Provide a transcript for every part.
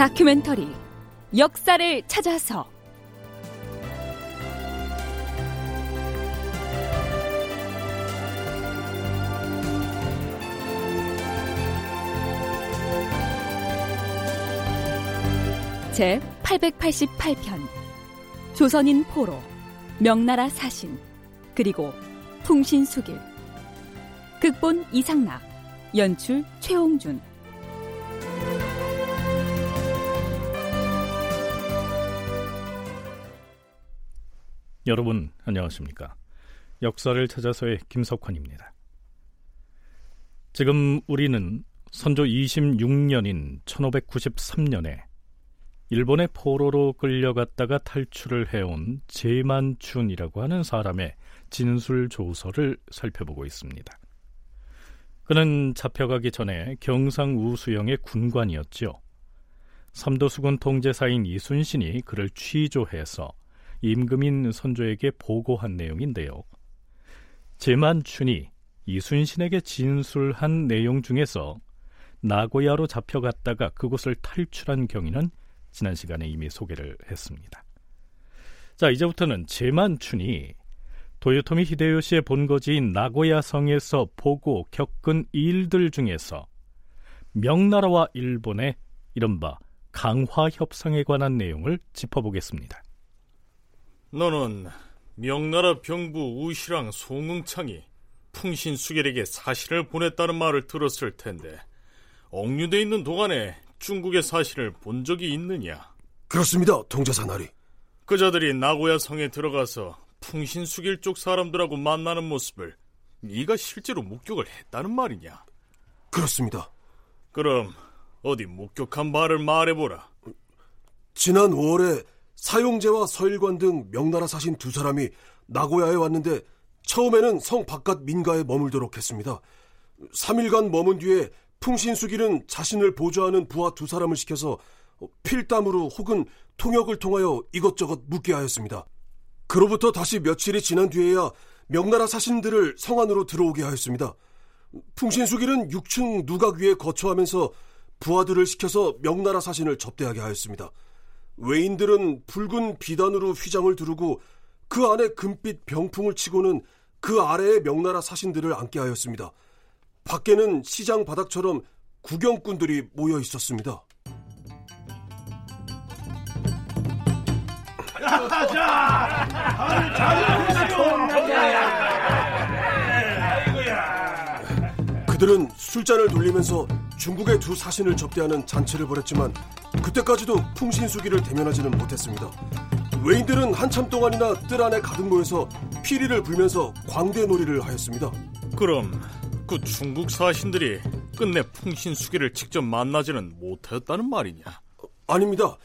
다큐멘터리 역사를 찾아서. 제 888편 조선인 포로 명나라 사신 그리고 풍신수길. 극본 이상락 연출 최홍준 여러분 안녕하십니까? 역사를 찾아서의 김석환입니다. 지금 우리는 선조 26년인 1593년에 일본의 포로로 끌려갔다가 탈출을 해온 제만춘이라고 하는 사람의 진술 조서를 살펴보고 있습니다. 그는 잡혀가기 전에 경상우수영의 군관이었지요. 삼도수군 통제사인 이순신이 그를 취조해서 임금인 선조에게 보고한 내용인데요. 제만춘이 이순신에게 진술한 내용 중에서 나고야로 잡혀갔다가 그곳을 탈출한 경위는 지난 시간에 이미 소개를 했습니다. 자, 이제부터는 제만춘이 도요토미 히데요시의 본거지인 나고야 성에서 보고 겪은 일들 중에서 명나라와 일본의 이른바 강화 협상에 관한 내용을 짚어보겠습니다. 너는 명나라 병부 우시랑 송응창이 풍신수길에게 사실을 보냈다는 말을 들었을 텐데 억류돼 있는 동안에 중국의 사실을 본 적이 있느냐? 그렇습니다, 동자사 나리. 그자들이 나고야 성에 들어가서 풍신수길 쪽 사람들하고 만나는 모습을 네가 실제로 목격을 했다는 말이냐? 그렇습니다. 그럼 어디 목격한 바를 말해보라. 지난 5월에 사용제와 서일관 등 명나라 사신 두 사람이 나고야에 왔는데 처음에는 성 바깥 민가에 머물도록 했습니다. 3일간 머문 뒤에 풍신수길은 자신을 보조하는 부하 두 사람을 시켜서 필담으로 혹은 통역을 통하여 이것저것 묻게 하였습니다. 그로부터 다시 며칠이 지난 뒤에야 명나라 사신들을 성 안으로 들어오게 하였습니다. 풍신수길은 6층 누각 위에 거처하면서 부하들을 시켜서 명나라 사신을 접대하게 하였습니다. 외인들은 붉은 비단으로 휘장을 두르고 그 안에 금빛 병풍을 치고는 그 아래에 명나라 사신들을 앉게 하였습니다. 밖에는 시장 바닥처럼 구경꾼들이 모여 있었습니다. 그들은 술잔을 돌리면서 중국의 두 사신을 접대하는 잔치를 벌였지만 그때까지도 풍신수기를 대면하지는 못했습니다. 외인들은 한참 동안이나 뜰 안에 가득 모여서 피리를 불면서 광대놀이를 하였습니다. 그럼 그 중국 사신들이 끝내 풍신수기를 직접 만나지는 못했다는 말이냐? 아닙니다.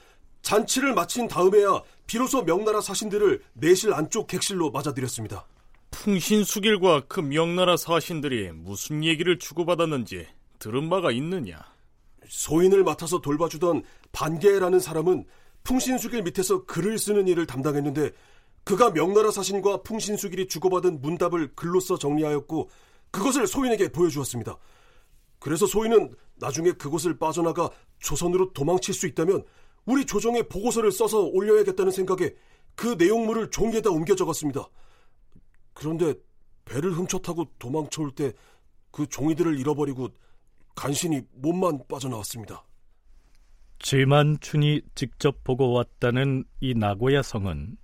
잔치를 마친 다음에야 비로소 명나라 사신들을 내실 안쪽 객실로 맞아들였습니다. 풍신수길과 그 명나라 사신들이 무슨 얘기를 주고받았는지 들은 바가 있느냐? 소인을 맡아서 돌봐주던 반계라는 사람은 풍신수길 밑에서 글을 쓰는 일을 담당했는데 그가 명나라 사신과 풍신수길이 주고받은 문답을 글로 써 정리하였고 그것을 소인에게 보여주었습니다. 그래서 소인은 나중에 그곳을 빠져나가 조선으로 도망칠 수 있다면 우리 조정에 보고서를 써서 올려야겠다는 생각에 그 내용물을 종이에다 옮겨 적었습니다. 그런데 배를 훔쳐 타고 도망쳐 올 때 그 종이들을 잃어버리고 간신히 몸만 빠져나왔습니다. 제만춘이 직접 보고 왔다는 이 나고야 성은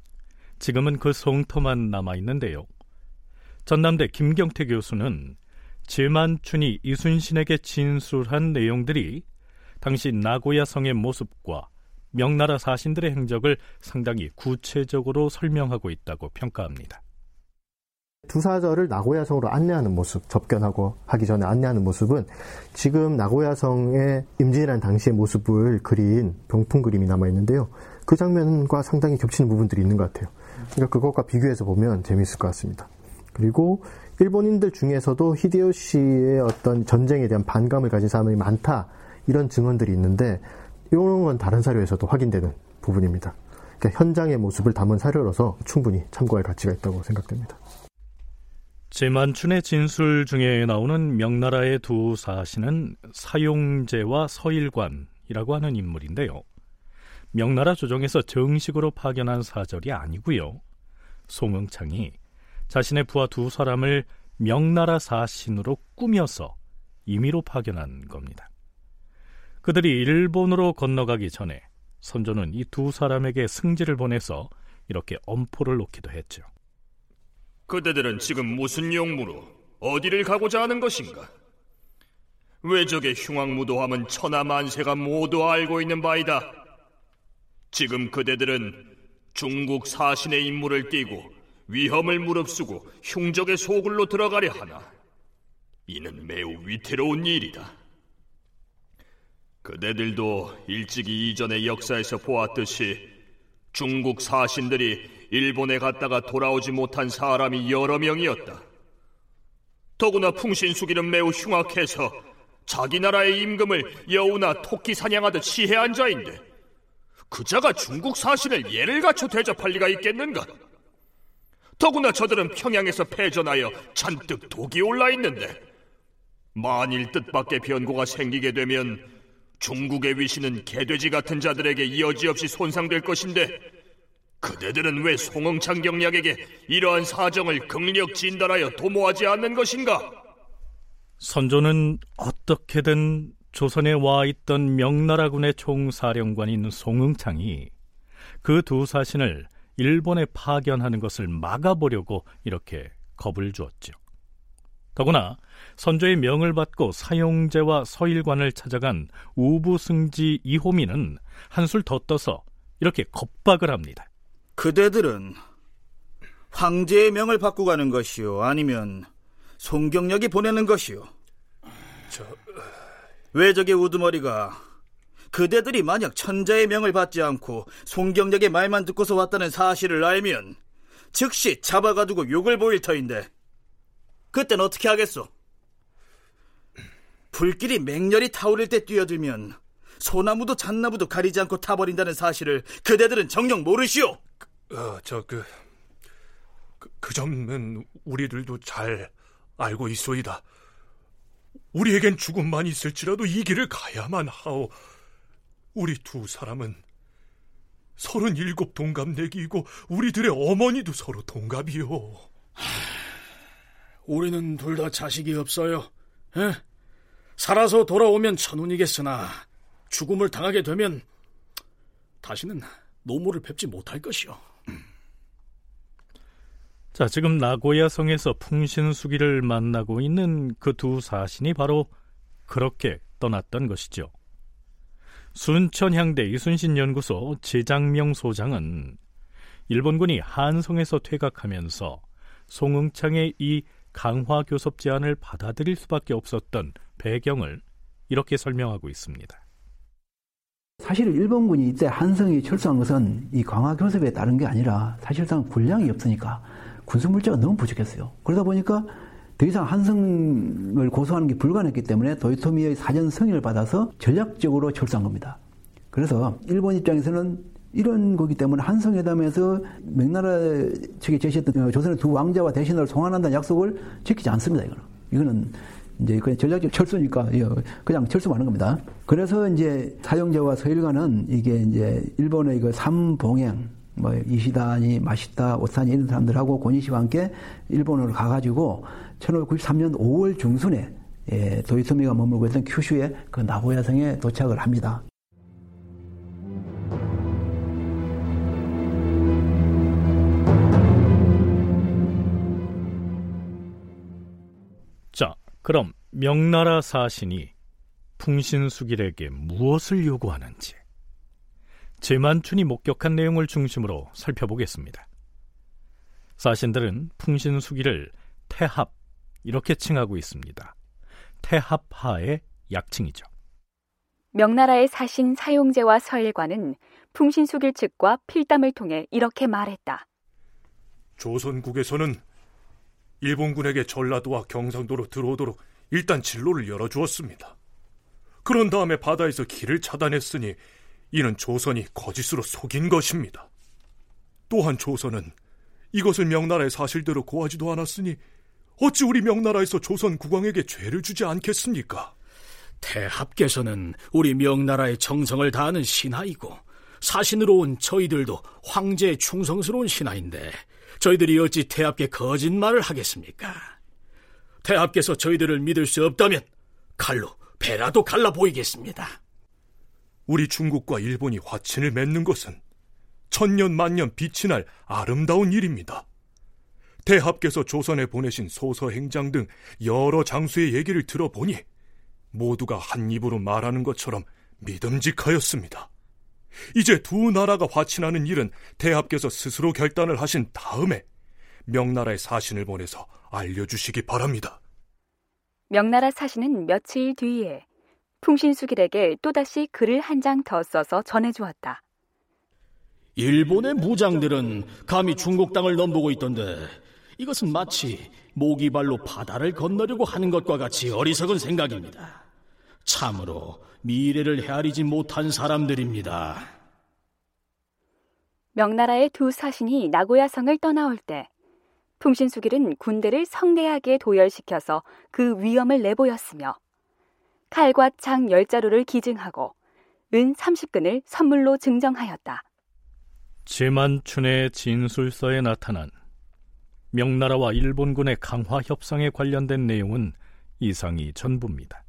지금은 그 성터만 남아 있는데요. 전남대 김경태 교수는 제만춘이 이순신에게 진술한 내용들이 당시 나고야 성의 모습과 명나라 사신들의 행적을 상당히 구체적으로 설명하고 있다고 평가합니다. 두사절을 나고야성으로 안내하는 모습, 접견하고 하기 전에 안내하는 모습은 지금 나고야성의 임진이라는 당시의 모습을 그린 병풍 그림이 남아 있는데요. 그 장면과 상당히 겹치는 부분들이 있는 것 같아요. 그러니까 그것과 비교해서 보면 재미있을 것 같습니다. 그리고 일본인들 중에서도 히데요시의 어떤 전쟁에 대한 반감을 가진 사람이 많다 이런 증언들이 있는데 이런 건 다른 사료에서도 확인되는 부분입니다. 그러니까 현장의 모습을 담은 사료로서 충분히 참고할 가치가 있다고 생각됩니다. 제만춘의 진술 중에 나오는 명나라의 두 사신은 사용제와 서일관이라는 송응창이라고 하는 인물인데요. 명나라 조정에서 정식으로 파견한 사절이 아니고요. 송응창이 자신의 부하 두 사람을 명나라 사신으로 꾸며서 임의로 파견한 겁니다. 그들이 일본으로 건너가기 전에 선조는 이 두 사람에게 승지를 보내서 이렇게 엄포를 놓기도 했죠. 그대들은 지금 무슨 용무로 어디를 가고자 하는 것인가? 외적의 흉악무도함은 천하 만세가 모두 알고 있는 바이다. 지금 그대들은 중국 사신의 임무를 띠고 위험을 무릅쓰고 흉적의 소굴로 들어가려 하나. 이는 매우 위태로운 일이다. 그대들도 일찍이 이전의 역사에서 보았듯이 중국 사신들이 일본에 갔다가 돌아오지 못한 사람이 여러 명이었다. 더구나 풍신수기는 매우 흉악해서 자기 나라의 임금을 여우나 토끼 사냥하듯 시해한 자인데 그자가 중국 사신을 예를 갖춰 대접할 리가 있겠는가? 더구나 저들은 평양에서 패전하여 잔뜩 독이 올라 있는데 만일 뜻밖의 변고가 생기게 되면 중국의 위신은 개돼지 같은 자들에게 여지없이 손상될 것인데 그대들은 왜 송응창 경략에게 이러한 사정을 극력 진단하여 도모하지 않는 것인가? 선조는 어떻게든 조선에 와 있던 명나라군의 총사령관인 송응창이 그 두 사신을 일본에 파견하는 것을 막아보려고 이렇게 겁을 주었죠. 더구나 선조의 명을 받고 사용제와 서일관을 찾아간 우부승지 이호민은 한술 더 떠서 이렇게 겁박을 합니다. 그대들은 황제의 명을 받고 가는 것이요 아니면 송경력이 보내는 것이요 저... 외적의 우두머리가 그대들이 만약 천자의 명을 받지 않고 송경력의 말만 듣고서 왔다는 사실을 알면 즉시 잡아가두고 욕을 보일 터인데 그땐 어떻게 하겠소? 불길이 맹렬히 타오를 때 뛰어들면 소나무도 잣나무도 가리지 않고 타버린다는 사실을 그대들은 정녕 모르시오. 어, 저그 그, 그 점은 우리들도 잘 알고 있소이다. 우리에겐 죽음만 있을지라도 이 길을 가야만 하오. 우리 두 사람은 서른일곱 동갑내기이고 우리들의 어머니도 서로 동갑이요. 우리는 둘 다 자식이 없어요. 에? 살아서 돌아오면 천운이겠으나 죽음을 당하게 되면 다시는 노모를 뵙지 못할 것이요. 자, 지금 나고야 성에서 풍신수기를 만나고 있는 그 두 사신이 바로 그렇게 떠났던 것이죠. 순천향대 이순신 연구소 제장명 소장은 일본군이 한성에서 퇴각하면서 송응창의 이 강화 교섭 제안을 받아들일 수밖에 없었던 배경을 이렇게 설명하고 있습니다. 사실 일본군이 이때 한성에 철수한 것은 이 강화 교섭에 따른 게 아니라 사실상 군량이 없으니까 군수 물자가 너무 부족했어요. 그러다 보니까 더 이상 한성을 고소하는 게 불가능했기 때문에 도요토미의 사전 승인을 받아서 전략적으로 철수한 겁니다. 그래서 일본 입장에서는 이런 거기 때문에 한성회담에서 명나라 측에 제시했던 조선의 두 왕자와 대신을 송환한다는 약속을 지키지 않습니다. 이거는 이거는 이제 그냥 전략적 철수니까 그냥 철수하는 겁니다. 그래서 이제 사용자와 서일관은 이게 이제 일본의 그 삼봉행 뭐 이시다니 마시다 오사니 이런 사람들하고 고니시와 함께 일본으로 가가지고 1593년 5월 중순에 예, 도이토미가 머물고 있던 큐슈의 그 나고야성에 도착을 합니다. 자, 그럼 명나라 사신이 풍신수길에게 무엇을 요구하는지 제만춘이 목격한 내용을 중심으로 살펴보겠습니다. 사신들은 풍신수기를 태합 이렇게 칭하고 있습니다. 태합하의 약칭이죠. 명나라의 사신 사용제와 서일관은 풍신수길 측과 필담을 통해 이렇게 말했다. 조선국에서는 일본군에게 전라도와 경상도로 들어오도록 일단 진로를 열어주었습니다. 그런 다음에 바다에서 길을 차단했으니 이는 조선이 거짓으로 속인 것입니다. 또한 조선은 이것을 명나라의 사실대로 고하지도 않았으니 어찌 우리 명나라에서 조선 국왕에게 죄를 주지 않겠습니까? 태합께서는 우리 명나라의 정성을 다하는 신하이고 사신으로 온 저희들도 황제의 충성스러운 신하인데 저희들이 어찌 태합께 거짓말을 하겠습니까? 태합께서 저희들을 믿을 수 없다면 칼로 배라도 갈라 보이겠습니다. 우리 중국과 일본이 화친을 맺는 것은 천년 만년 빛이 날 아름다운 일입니다. 대합께서 조선에 보내신 소서 행장 등 여러 장수의 얘기를 들어보니 모두가 한 입으로 말하는 것처럼 믿음직하였습니다. 이제 두 나라가 화친하는 일은 대합께서 스스로 결단을 하신 다음에 명나라의 사신을 보내서 알려주시기 바랍니다. 명나라 사신은 며칠 뒤에 풍신수길에게 또다시 글을 한 장 더 써서 전해주었다. 일본의 무장들은 감히 중국 땅을 넘보고 있던데 이것은 마치 모기발로 바다를 건너려고 하는 것과 같이 어리석은 생각입니다. 참으로 미래를 헤아리지 못한 사람들입니다. 명나라의 두 사신이 나고야성을 떠나올 때 풍신수길은 군대를 성대하게 도열시켜서 그 위험을 내보였으며 칼과 창 열자루를 기증하고 은 30근을 선물로 증정하였다. 제만춘의 진술서에 나타난 명나라와 일본군의 강화 협상에 관련된 내용은 이상이 전부입니다.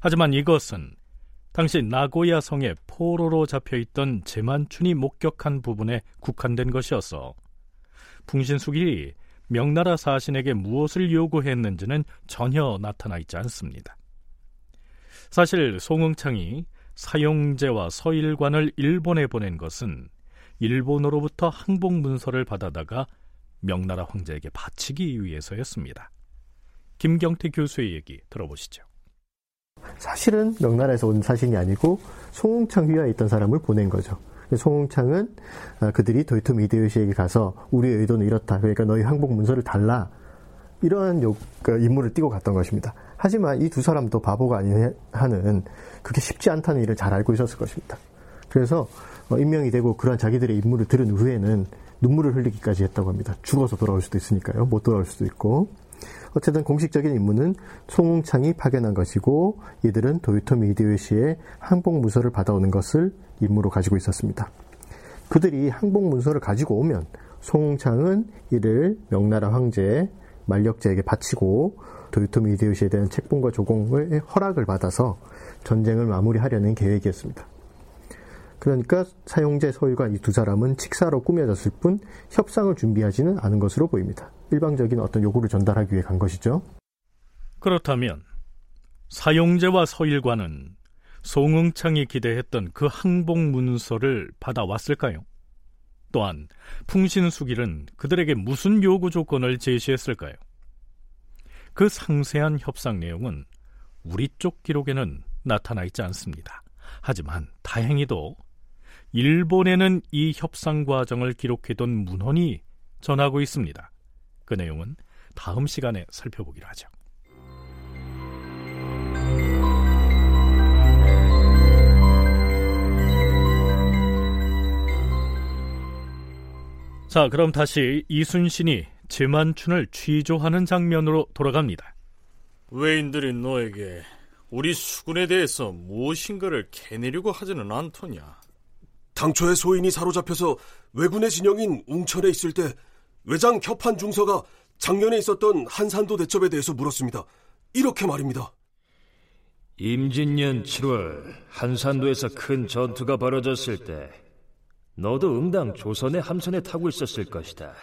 하지만 이것은 당시 나고야 성의 포로로 잡혀 있던 제만춘이 목격한 부분에 국한된 것이어서 풍신수길이 명나라 사신에게 무엇을 요구했는지는 전혀 나타나 있지 않습니다. 사실 송응창이 사용제와 서일관을 일본에 보낸 것은 일본으로부터 항복 문서를 받아다가 명나라 황제에게 바치기 위해서였습니다. 김경태 교수의 얘기 들어보시죠. 사실은 명나라에서 온 사신이 아니고 송웅창 휘하에 있던 사람을 보낸 거죠. 송웅창은 아, 그들이 도이토 미데요시에게 가서 우리의 의도는 이렇다. 그러니까 너희 항복 문서를 달라. 이러한 임무를 띠고 갔던 것입니다. 하지만 이 두 사람도 바보가 아닌 한은 그게 쉽지 않다는 일을 잘 알고 있었을 것입니다. 그래서 어, 임명이 되고 그러한 자기들의 임무를 들은 후에는 눈물을 흘리기까지 했다고 합니다. 죽어서 돌아올 수도 있으니까요. 못 돌아올 수도 있고. 어쨌든 공식적인 임무는 송웅창이 파견한 것이고 이들은 도요토미 히데요시의 항복 문서를 받아오는 것을 임무로 가지고 있었습니다. 그들이 항복 문서를 가지고 오면 송웅창은 이를 명나라 황제 만력제에게 바치고 도요토미 히데요시에 대한 책봉과 조공을 허락을 받아서 전쟁을 마무리하려는 계획이었습니다. 그러니까 사용제 서울과 이두 사람은 칙사로 꾸며졌을 뿐 협상을 준비하지는 않은 것으로 보입니다. 일방적인 어떤 요구를 전달하기 위해 간 것이죠. 그렇다면 사용제와 서일과는 송응창이 기대했던 그 항복 문서를 받아왔을까요? 또한 풍신수길은 그들에게 무슨 요구 조건을 제시했을까요? 그 상세한 협상 내용은 우리 쪽 기록에는 나타나 있지 않습니다. 하지만 다행히도 일본에는 이 협상 과정을 기록해둔 문헌이 전하고 있습니다. 그 내용은 다음 시간에 살펴보기로 하죠. 자, 그럼 다시 이순신이 제만춘을 취조하는 장면으로 돌아갑니다. 외인들이 너에게 우리 수군에 대해서 무엇인가를 캐내려고 하지는 않더냐? 당초에 소인이 사로잡혀서 왜군의 진영인 웅천에 있을 때 외장 협한 중서가 작년에 있었던 한산도 대첩에 대해서 물었습니다. 이렇게 말입니다. 임진년 7월 한산도에서 큰 전투가 벌어졌을 때 너도 응당 조선의 함선에 타고 있었을 것이다.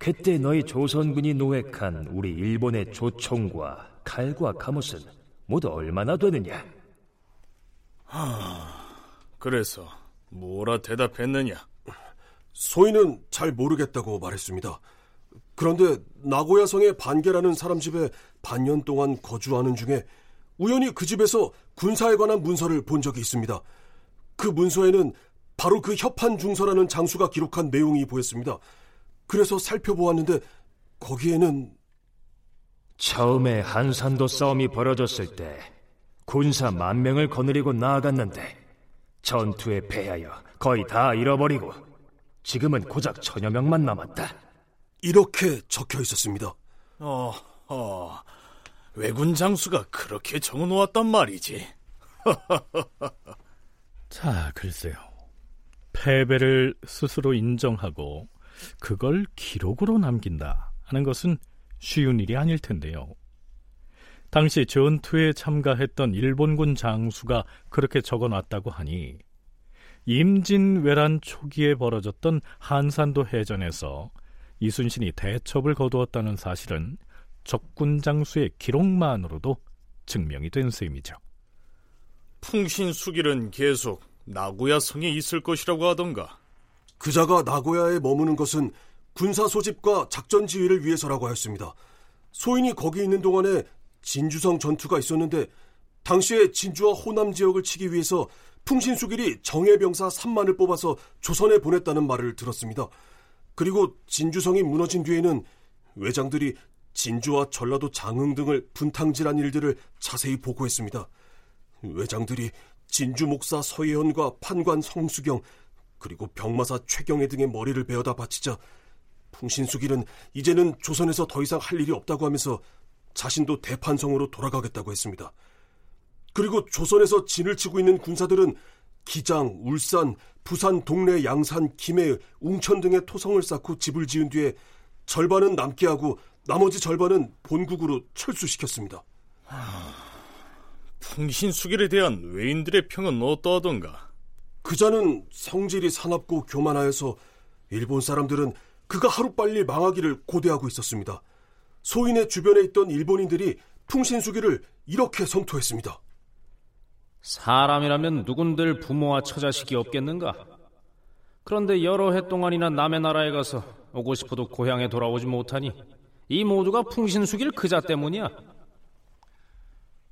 그때 너희 조선군이 노획한 우리 일본의 조총과 칼과 가못은 모두 얼마나 되느냐? 하... 그래서 뭐라 대답했느냐? 소인은 잘 모르겠다고 말했습니다. 그런데 나고야 성의 반계라는 사람 집에 반년 동안 거주하는 중에 우연히 그 집에서 군사에 관한 문서를 본 적이 있습니다. 그 문서에는 바로 그 협한 중서라는 장수가 기록한 내용이 보였습니다. 그래서 살펴보았는데 거기에는 처음에 한산도 싸움이 벌어졌을 때 군사 만 명을 거느리고 나아갔는데 전투에 패하여 거의 다 잃어버리고 지금은 고작 천여 명만 남았다. 이렇게 적혀 있었습니다. 어, 어. 왜군 장수가 그렇게 적어놓았단 말이지. 자, 글쎄요. 패배를 스스로 인정하고 그걸 기록으로 남긴다 하는 것은 쉬운 일이 아닐 텐데요. 당시 전투에 참가했던 일본군 장수가 그렇게 적어 놨다고 하니 임진왜란 초기에 벌어졌던 한산도 해전에서 이순신이 대첩을 거두었다는 사실은 적군 장수의 기록만으로도 증명이 된 셈이죠. 풍신수길은 계속 나고야 성에 있을 것이라고 하던가. 그자가 나고야에 머무는 것은 군사 소집과 작전 지휘를 위해서라고 하였습니다. 소인이 거기 있는 동안에 진주성 전투가 있었는데 당시에 진주와 호남 지역을 치기 위해서 풍신수길이 정예병사 3만을 뽑아서 조선에 보냈다는 말을 들었습니다. 그리고 진주성이 무너진 뒤에는 외장들이 진주와 전라도 장흥 등을 분탕질한 일들을 자세히 보고했습니다. 외장들이 진주 목사 서예현과 판관 성수경 그리고 병마사 최경애 등의 머리를 베어다 바치자 풍신수길은 이제는 조선에서 더 이상 할 일이 없다고 하면서 자신도 대판성으로 돌아가겠다고 했습니다. 그리고 조선에서 진을 치고 있는 군사들은 기장, 울산, 부산 동래 양산, 김해, 웅천 등의 토성을 쌓고 집을 지은 뒤에 절반은 남게 하고 나머지 절반은 본국으로 철수시켰습니다. 풍신수길에 대한 외인들의 평은 어떠하던가? 그자는 성질이 사납고 교만하여서 일본 사람들은 그가 하루빨리 망하기를 고대하고 있었습니다. 소인의 주변에 있던 일본인들이 풍신수길을 이렇게 성토했습니다. 사람이라면 누군들 부모와 처자식이 없겠는가? 그런데 여러 해 동안이나 남의 나라에 가서 오고 싶어도 고향에 돌아오지 못하니 이 모두가 풍신수길 그자 때문이야.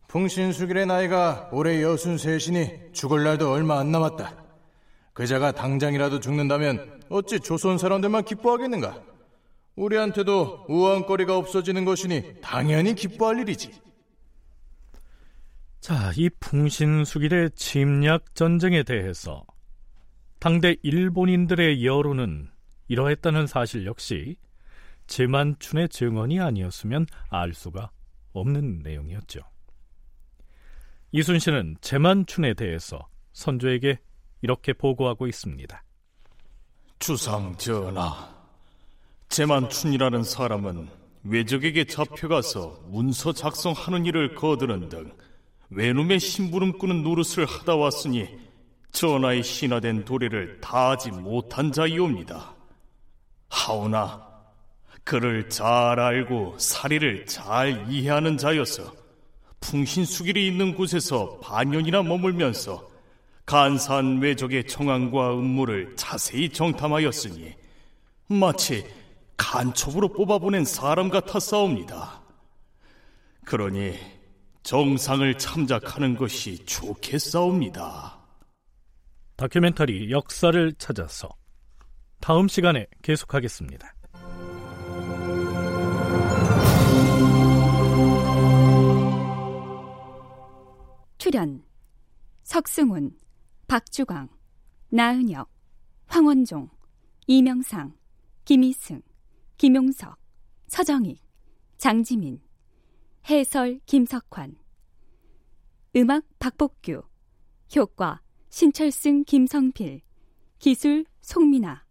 풍신수길의 나이가 올해 여순 셋이니 죽을 날도 얼마 안 남았다. 그자가 당장이라도 죽는다면 어찌 조선 사람들만 기뻐하겠는가? 우리한테도 우왕거리가 없어지는 것이니 당연히 기뻐할 일이지. 자, 이 풍신수길의 침략 전쟁에 대해서 당대 일본인들의 여론은 이러했다는 사실 역시 제만춘의 증언이 아니었으면 알 수가 없는 내용이었죠. 이순신은 제만춘에 대해서 선조에게 이렇게 보고하고 있습니다. 주상 전하, 제만춘이라는 사람은 외적에게 잡혀가서 문서 작성하는 일을 거두는 등 외놈의 심부름 꾸는 노릇을 하다 왔으니 전하의 신화된 도리를 다하지 못한 자이옵니다. 하오나 그를 잘 알고 사리를 잘 이해하는 자여서 풍신수길이 있는 곳에서 반년이나 머물면서 간사한 외적의 청항과 음모를 자세히 정탐하였으니 마치 간첩으로 뽑아보낸 사람 같아 싸웁니다. 그러니 정상을 참작하는 것이 좋겠사옵니다. 다큐멘터리 역사를 찾아서 다음 시간에 계속하겠습니다. 출연 석승훈, 박주광, 나은혁, 황원종, 이명상, 김희승, 김용석, 서정익, 장지민 해설 김석환 음악 박복규 효과 신철승 김성필 기술 송민아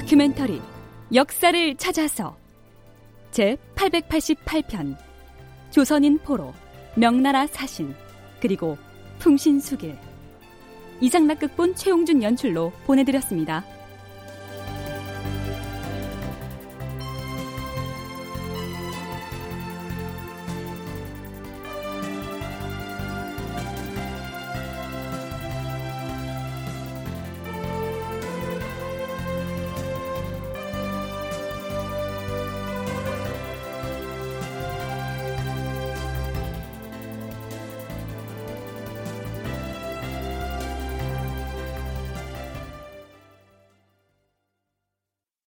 다큐멘터리 역사를 찾아서 제 888편 조선인 포로 명나라 사신 그리고 풍신수길 이상락극본 최용준 연출로 보내드렸습니다.